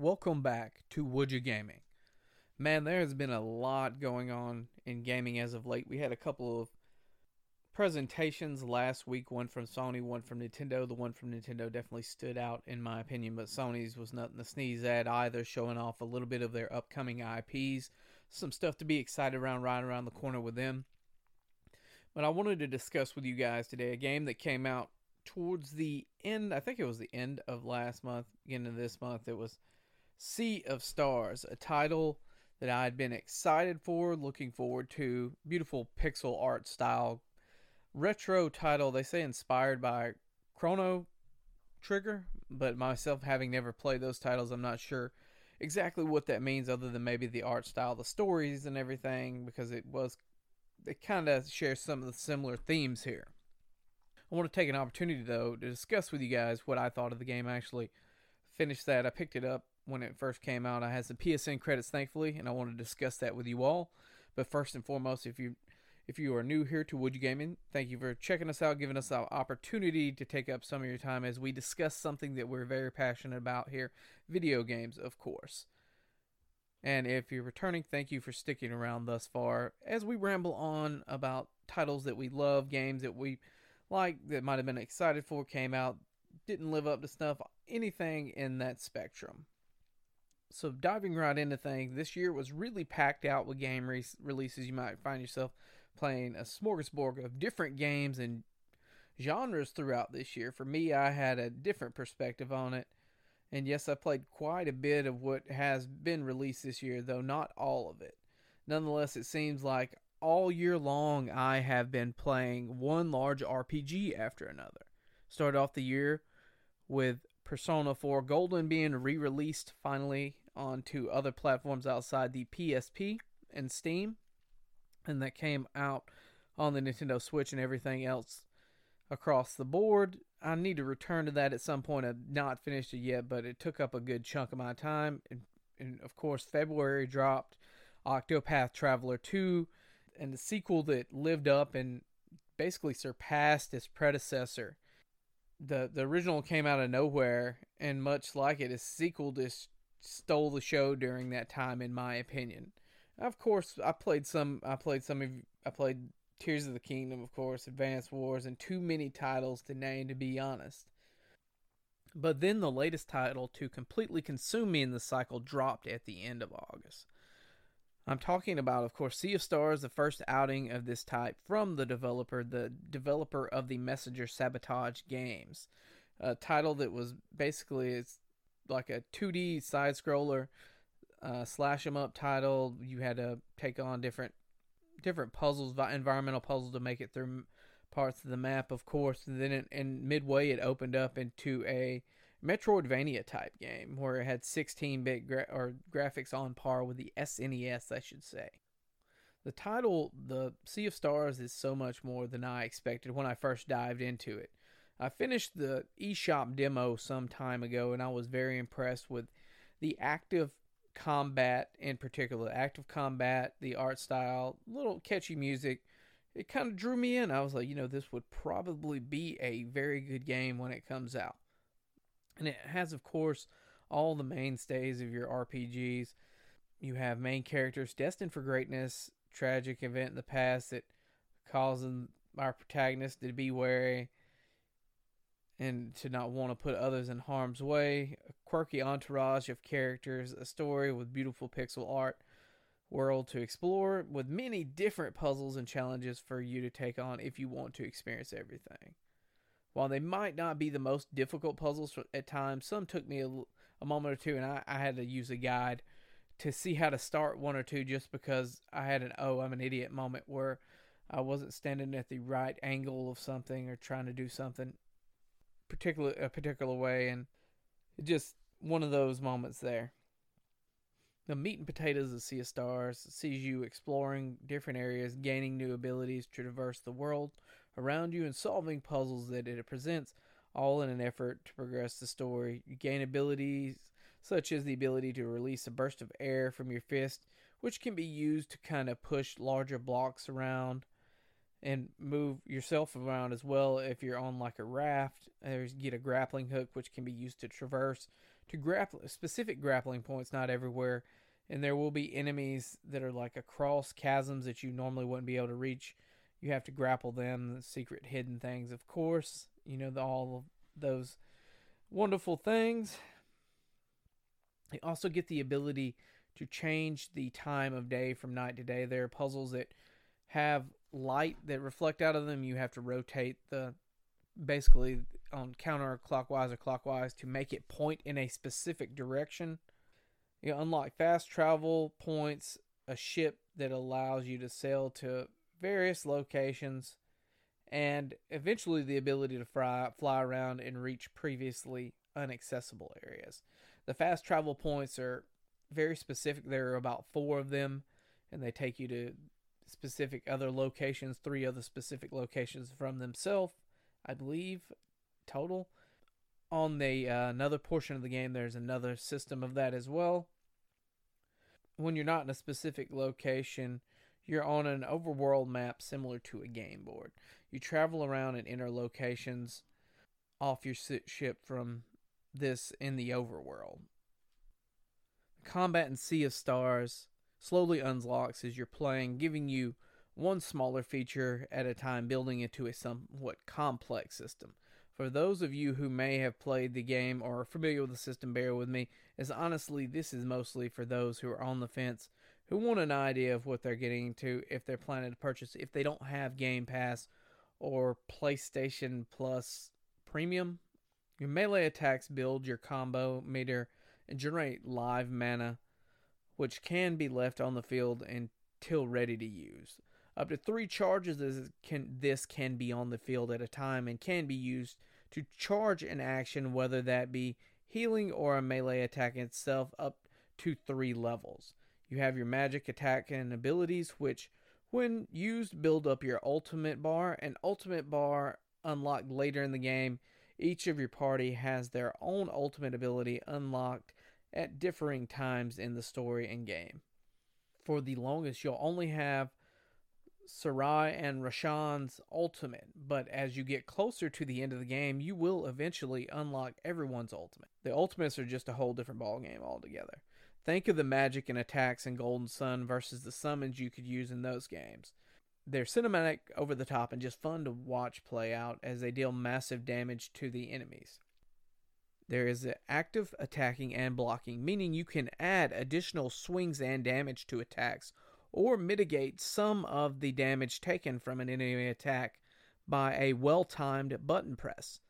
welcome back to Would You Gaming. Man, there has been a lot going on in gaming as of late. We had a couple of presentations last week one from Sony, one from Nintendo. The one from Nintendo definitely stood out, in my opinion, but Sony's was nothing to sneeze at either, showing off a little bit of their upcoming IPs. Some stuff to be excited around right around the corner with them. But I wanted to discuss with you guys today a game that came out towards the end, I think it was the end of last month, beginning of this month. It was Sea of Stars, a title that I had been excited for, looking forward to. Beautiful pixel art style, retro title. They say inspired by Chrono Trigger, but myself having never played those titles, I'm not sure exactly what that means, other than maybe the art style, the stories, and everything, because it was. It kind of shares some of the similar themes here. I want to take an opportunity though to discuss with you guys what I thought of the game. I actually finished that. I picked it up when it first came out. I had some PSN credits, thankfully, and I want to discuss that with you all. But first and foremost, if you if you are new here to Would You Gaming, thank you for checking us out, giving us the opportunity to take up some of your time as we discuss something that we're very passionate about here video games, of course. And if you're returning, thank you for sticking around thus far as we ramble on about titles that we love, games that we like that might have been excited for came out, didn't live up to snuff, anything in that spectrum. So diving right into things, this year was really packed out with game re- releases. You might find yourself playing a smorgasbord of different games and genres throughout this year. For me, I had a different perspective on it. And yes, I played quite a bit of what has been released this year, though not all of it. Nonetheless, it seems like all year long I have been playing one large RPG after another. Started off the year with Persona 4 Golden being re released finally onto other platforms outside the PSP and Steam. And that came out on the Nintendo Switch and everything else across the board. I need to return to that at some point. I've not finished it yet, but it took up a good chunk of my time. And, and of course, February dropped Octopath Traveler 2 and the sequel that lived up and basically surpassed its predecessor. The the original came out of nowhere, and much like it, a sequel just stole the show during that time, in my opinion. Of course, I played some. I played some of. I played Tears of the Kingdom, of course, Advance Wars, and too many titles to name, to be honest. But then the latest title to completely consume me in the cycle dropped at the end of August. I'm talking about, of course, Sea of Stars, the first outing of this type from the developer, the developer of the Messenger Sabotage games. A title that was basically it's like a 2D side scroller, uh, slash 'em up title. You had to take on different different puzzles, environmental puzzles to make it through parts of the map, of course. And then in, in midway, it opened up into a Metroidvania type game where it had 16 bit gra- or graphics on par with the SNES, I should say. The title, The Sea of Stars, is so much more than I expected when I first dived into it. I finished the eShop demo some time ago and I was very impressed with the active combat in particular. Active combat, the art style, little catchy music. It kind of drew me in. I was like, you know, this would probably be a very good game when it comes out. And it has, of course, all the mainstays of your RPGs. You have main characters destined for greatness, tragic event in the past that causing our protagonist to be wary and to not want to put others in harm's way. A quirky entourage of characters, a story with beautiful pixel art, world to explore with many different puzzles and challenges for you to take on if you want to experience everything. While they might not be the most difficult puzzles at times, some took me a, a moment or two, and I, I had to use a guide to see how to start one or two just because I had an oh, I'm an idiot moment where I wasn't standing at the right angle of something or trying to do something particular a particular way and just one of those moments there. The meat and potatoes of Sea of Stars sees you exploring different areas, gaining new abilities to traverse the world around you, and solving puzzles that it presents, all in an effort to progress the story. You gain abilities such as the ability to release a burst of air from your fist, which can be used to kind of push larger blocks around and move yourself around as well if you're on like a raft. There's get a grappling hook which can be used to traverse to grapple specific grappling points, not everywhere. And there will be enemies that are like across chasms that you normally wouldn't be able to reach. You have to grapple them, the secret hidden things, of course. You know, the, all those wonderful things. You also get the ability to change the time of day from night to day. There are puzzles that have light that reflect out of them. You have to rotate the basically on counterclockwise or clockwise to make it point in a specific direction. You unlock fast travel points, a ship that allows you to sail to various locations, and eventually the ability to fly, fly around and reach previously inaccessible areas. The fast travel points are very specific. There are about four of them, and they take you to specific other locations, three other specific locations from themselves, I believe, total. On the uh, another portion of the game, there's another system of that as well. When you're not in a specific location, you're on an overworld map similar to a game board. You travel around and enter locations off your ship from this in the overworld. Combat in Sea of Stars slowly unlocks as you're playing, giving you one smaller feature at a time, building it to a somewhat complex system. For those of you who may have played the game or are familiar with the system, bear with me, as honestly, this is mostly for those who are on the fence, who want an idea of what they're getting into if they're planning to purchase, if they don't have Game Pass or PlayStation Plus Premium. Your melee attacks build your combo meter and generate live mana which can be left on the field until ready to use. Up to three charges this can, this can be on the field at a time and can be used to charge an action, whether that be healing or a melee attack itself, up to three levels. You have your magic attack and abilities, which, when used, build up your ultimate bar. An ultimate bar unlocked later in the game. Each of your party has their own ultimate ability unlocked at differing times in the story and game. For the longest, you'll only have Serai and Rashan's ultimate, but as you get closer to the end of the game, you will eventually unlock everyone's ultimate. The ultimates are just a whole different ballgame altogether. Think of the magic and attacks in Golden Sun versus the summons you could use in those games. They're cinematic, over the top, and just fun to watch play out as they deal massive damage to the enemies. There is active attacking and blocking, meaning you can add additional swings and damage to attacks or mitigate some of the damage taken from an enemy attack by a well timed button press.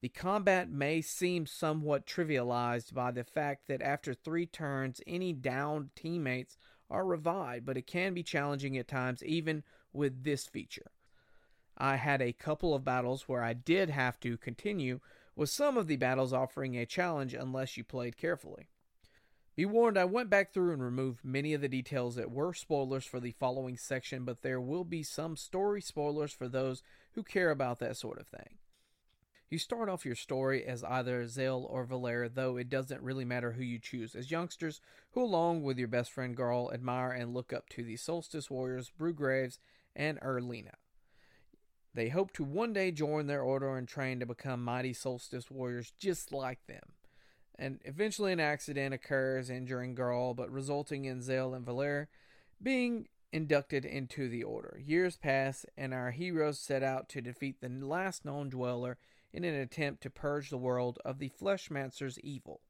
The combat may seem somewhat trivialized by the fact that after three turns, any downed teammates are revived, but it can be challenging at times even with this feature. I had a couple of battles where I did have to continue with some of the battles offering a challenge unless you played carefully. Be warned, I went back through and removed many of the details that were spoilers for the following section, but there will be some story spoilers for those who care about that sort of thing. You start off your story as either Zale or Valere, though it doesn't really matter who you choose, as youngsters who, along with your best friend Garl, admire and look up to the Solstice Warriors, Brugraves, and Erlina. They hope to one day join their order and train to become mighty solstice warriors just like them. And eventually, an accident occurs, injuring Garl, but resulting in Zale and Valere being inducted into the order. Years pass, and our heroes set out to defeat the last known dweller in an attempt to purge the world of the Fleshmancer's evil.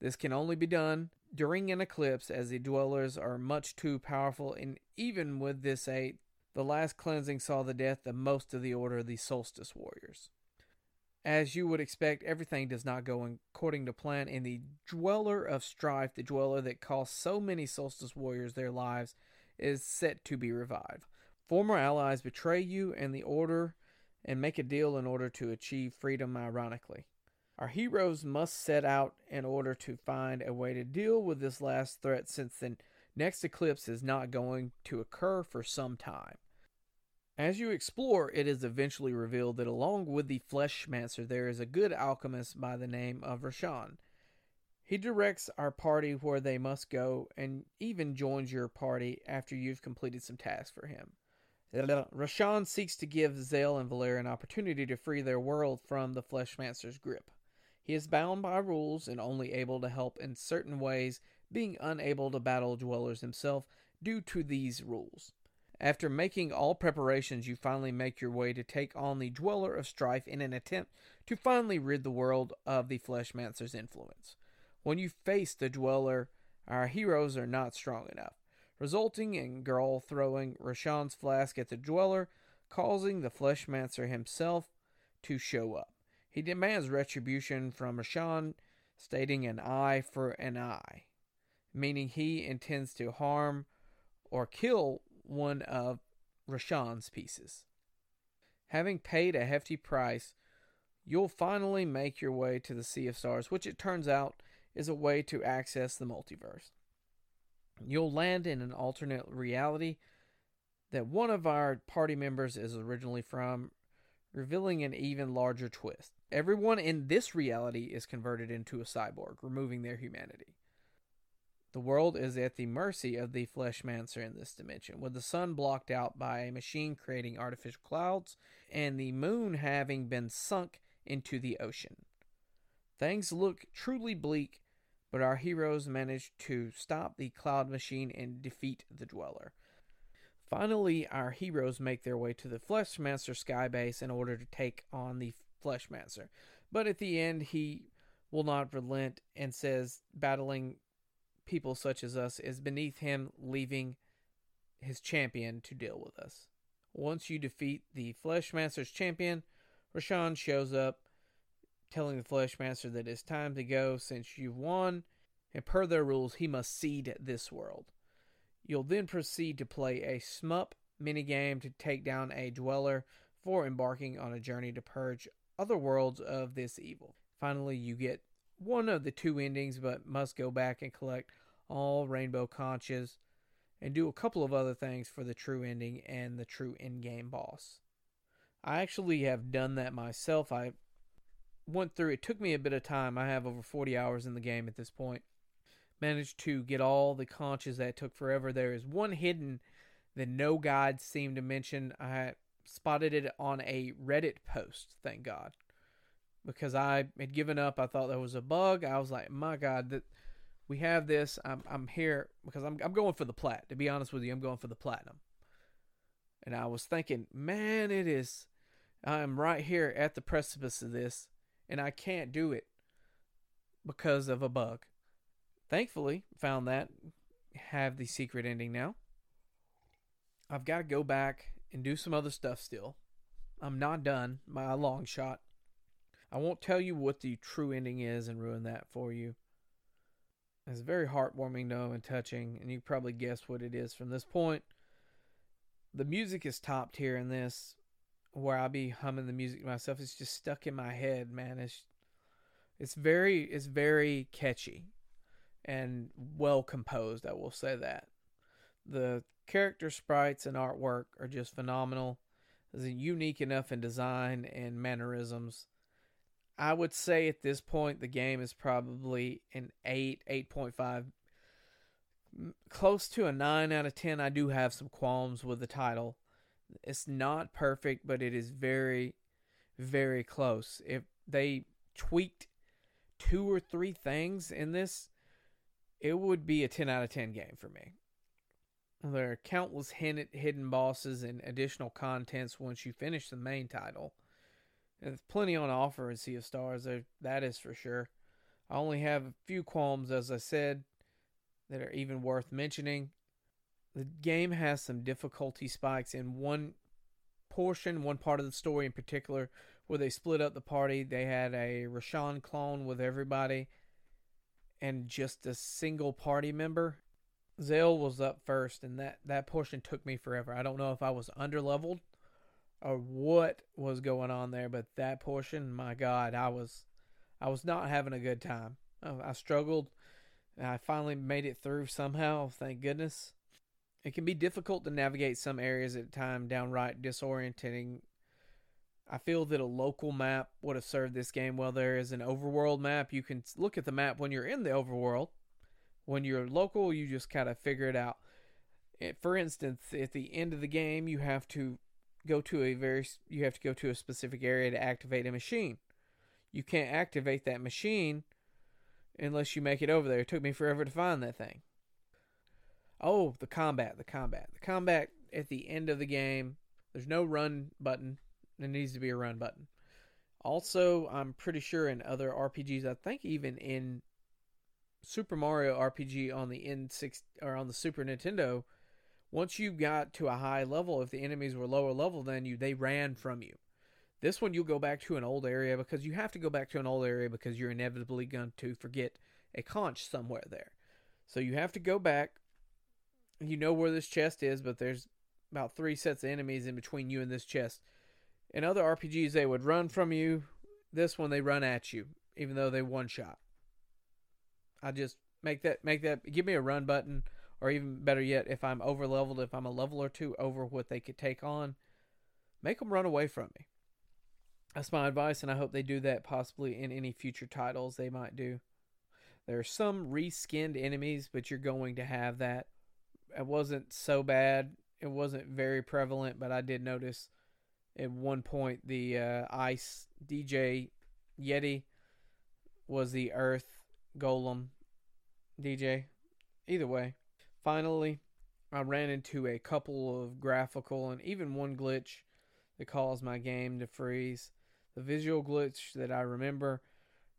This can only be done during an eclipse, as the dwellers are much too powerful, and even with this aid, the last cleansing saw the death of most of the Order of the Solstice Warriors. As you would expect, everything does not go according to plan, and the Dweller of Strife, the Dweller that cost so many Solstice Warriors their lives, is set to be revived. Former allies betray you and the Order and make a deal in order to achieve freedom, ironically. Our heroes must set out in order to find a way to deal with this last threat since the next eclipse is not going to occur for some time. As you explore, it is eventually revealed that along with the Fleshmancer, there is a good alchemist by the name of Rashan. He directs our party where they must go and even joins your party after you've completed some tasks for him. Roshan seeks to give Zale and Valere an opportunity to free their world from the Fleshmancer's grip. He is bound by rules and only able to help in certain ways, being unable to battle dwellers himself due to these rules. After making all preparations, you finally make your way to take on the Dweller of Strife in an attempt to finally rid the world of the Fleshmancer's influence. When you face the Dweller, our heroes are not strong enough, resulting in Garl throwing Roshan's flask at the Dweller, causing the Fleshmancer himself to show up. He demands retribution from Roshan, stating an eye for an eye, meaning he intends to harm or kill one of Roshan's pieces. Having paid a hefty price, you'll finally make your way to the Sea of Stars, which it turns out is a way to access the multiverse. You'll land in an alternate reality that one of our party members is originally from, revealing an even larger twist. Everyone in this reality is converted into a cyborg, removing their humanity. The world is at the mercy of the Fleshmancer in this dimension, with the sun blocked out by a machine creating artificial clouds and the moon having been sunk into the ocean. Things look truly bleak, but our heroes manage to stop the cloud machine and defeat the Dweller. Finally, our heroes make their way to the Fleshmancer skybase in order to take on the Fleshmancer. But at the end, he will not relent and says battling people such as us is beneath him, leaving his champion to deal with us. Once you defeat the Fleshmancer's champion, Rashan shows up, telling the Flesh Master that it's time to go since you've won, and per their rules, he must cede this world. You'll then proceed to play a shmup minigame to take down a dweller for embarking on a journey to purge other worlds of this evil. Finally, you get one of the two endings, but must go back and collect all rainbow conches and do a couple of other things for the true ending and the true end game boss. I actually have done that myself. I went through it took me a bit of time. I have over 40 hours in the game at this point. Managed to get all the conches that took forever. There is one hidden that no guides seem to mention. I spotted it on a Reddit post, thank God because I had given up. I thought there was a bug. I was like, my God, that we have this. I'm I'm here because I'm I'm going for the plat. To be honest with you, I'm going for the platinum. And I was thinking, man, it is. I'm right here at the precipice of this, and I can't do it because of a bug. Thankfully, found that have the secret ending now. I've got to go back and do some other stuff still. I'm not done by a long shot. I won't tell you what the true ending is and ruin that for you. It's very heartwarming, though, and touching, and you probably guess what it is from this point. The music is top tier in this, where I'll be humming the music myself. It's just stuck in my head, man. It's it's very it's very catchy and well composed. I will say that. The character sprites and artwork are just phenomenal. It's unique enough in design and mannerisms I would say at this point the game is probably an 8, 8.5 mm, close to a 9 out of 10. I do have some qualms with the title. It's not perfect, but it is very very close. If they tweaked two or three things in this, it would be a 10 out of 10 game for me. There are countless hidden bosses and additional contents once you finish the main title. There's plenty on offer in Sea of Stars, that is for sure. I only have a few qualms, as I said, that are even worth mentioning. The game has some difficulty spikes in one portion, one part of the story in particular, where they split up the party. They had a Roshan clone with everybody and just a single party member. Zale was up first, and that, that portion took me forever. I don't know if I was underleveled or what was going on there, but that portion, my God, I was I was not having a good time. I struggled. I finally made it through somehow, thank goodness. It can be difficult to navigate some areas at a time, downright disorienting. I feel that a local map would have served this game well. There is an overworld map. You can look at the map when you're in the overworld. When you're local, you just kind of figure it out. For instance, at the end of the game, you have to go to a very you have to go to a specific area to activate a machine. you can't activate that machine unless you make it over there. It took me forever to find that thing. Oh, the combat, the combat. The combat at the end of the game, there's no run button. There needs to be a run button. Also, I'm pretty sure in other RPGs, I think even in Super Mario RPG on the N6 or on the Super Nintendo, once you got to a high level, if the enemies were lower level than you, they ran from you. This one, you'll go back to an old area because you have to go back to an old area because you're inevitably going to forget a conch somewhere there. So you have to go back. You know where this chest is, but there's about three sets of enemies in between you and this chest. In other RPGs, they would run from you. This one, they run at you, even though they one shot. I just make that make that give me a run button, or even better yet, if I'm over leveled, if I'm a level or two over what they could take on, make them run away from me. That's my advice, and I hope they do that possibly in any future titles they might do. There are some reskinned enemies, but you're going to have that. It wasn't so bad. It wasn't very prevalent, but I did notice at one point the uh, ice DJ Yeti was the Earth Golem DJ. Either way, finally, I ran into a couple of graphical and even one glitch that caused my game to freeze. The visual glitch that I remember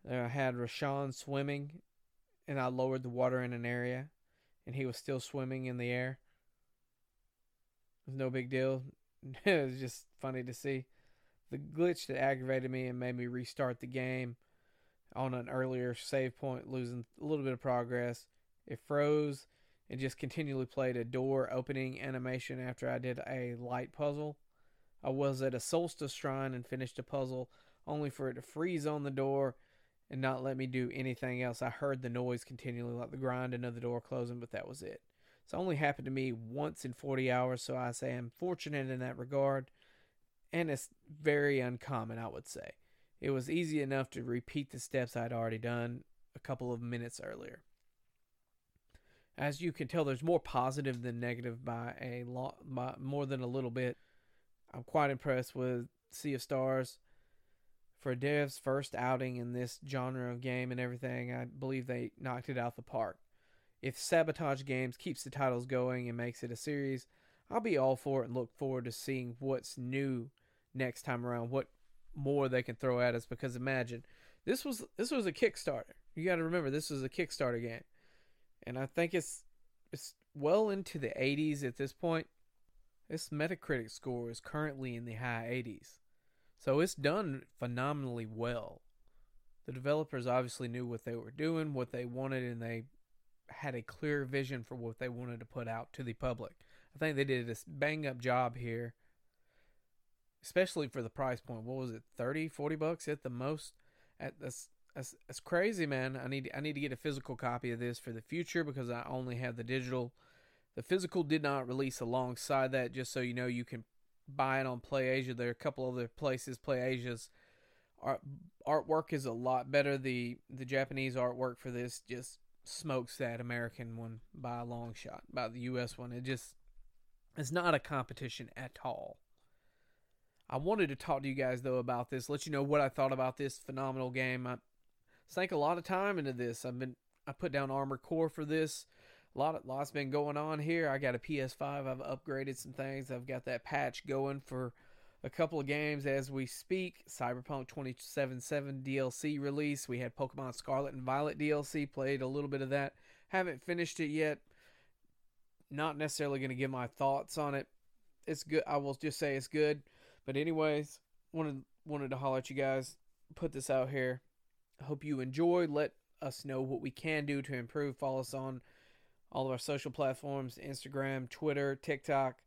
I had Rashawn swimming, and I lowered the water in an area, and he was still swimming in the air. It was no big deal. it was just funny to see. The glitch that aggravated me and made me restart the game on an earlier save point, losing a little bit of progress. It froze and just continually played a door opening animation after I did a light puzzle. I was at a solstice shrine and finished a puzzle only for it to freeze on the door and not let me do anything else. I heard the noise continually, like the grinding of the door closing, but that was it. It's only happened to me once in 40 hours, so I say I'm fortunate in that regard, and it's very uncommon, I would say. It was easy enough to repeat the steps I'd already done a couple of minutes earlier. As you can tell, there's more positive than negative by a lot, by more than a little bit. I'm quite impressed with Sea of Stars. For Dev's first outing in this genre of game and everything, I believe they knocked it out the park. If Sabotage Games keeps the titles going and makes it a series, I'll be all for it and look forward to seeing what's new next time around, what more they can throw at us because imagine this was this was a Kickstarter. You got to remember this was a Kickstarter game. And I think it's it's well into the 80s at this point. This Metacritic score is currently in the high 80s. So it's done phenomenally well. The developers obviously knew what they were doing, what they wanted, and they had a clear vision for what they wanted to put out to the public. I think they did a bang up job here, especially for the price point. What was it, 30, 40 bucks at the most? At that's, that's, that's crazy, man. I need I need to get a physical copy of this for the future because I only have the digital the physical did not release alongside that, just so you know, you can buy it on PlayAsia. There are a couple other places. PlayAsia's art, artwork is a lot better. The the Japanese artwork for this just smokes that American one by a long shot, by the US one. It just it's not a competition at all. I wanted to talk to you guys though about this, let you know what I thought about this phenomenal game. I sank a lot of time into this. I've been I put down Armor Core for this a lot of lots been going on here. I got a PS5. I've upgraded some things. I've got that patch going for a couple of games as we speak. Cyberpunk 2077 DLC release. We had Pokemon Scarlet and Violet DLC. Played a little bit of that. Haven't finished it yet. Not necessarily going to give my thoughts on it. It's good. I will just say it's good. But anyways, wanted wanted to holler at you guys. Put this out here. Hope you enjoy. Let us know what we can do to improve. Follow us on all of our social platforms Instagram, Twitter, TikTok,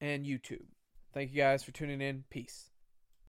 and YouTube. Thank you guys for tuning in. Peace.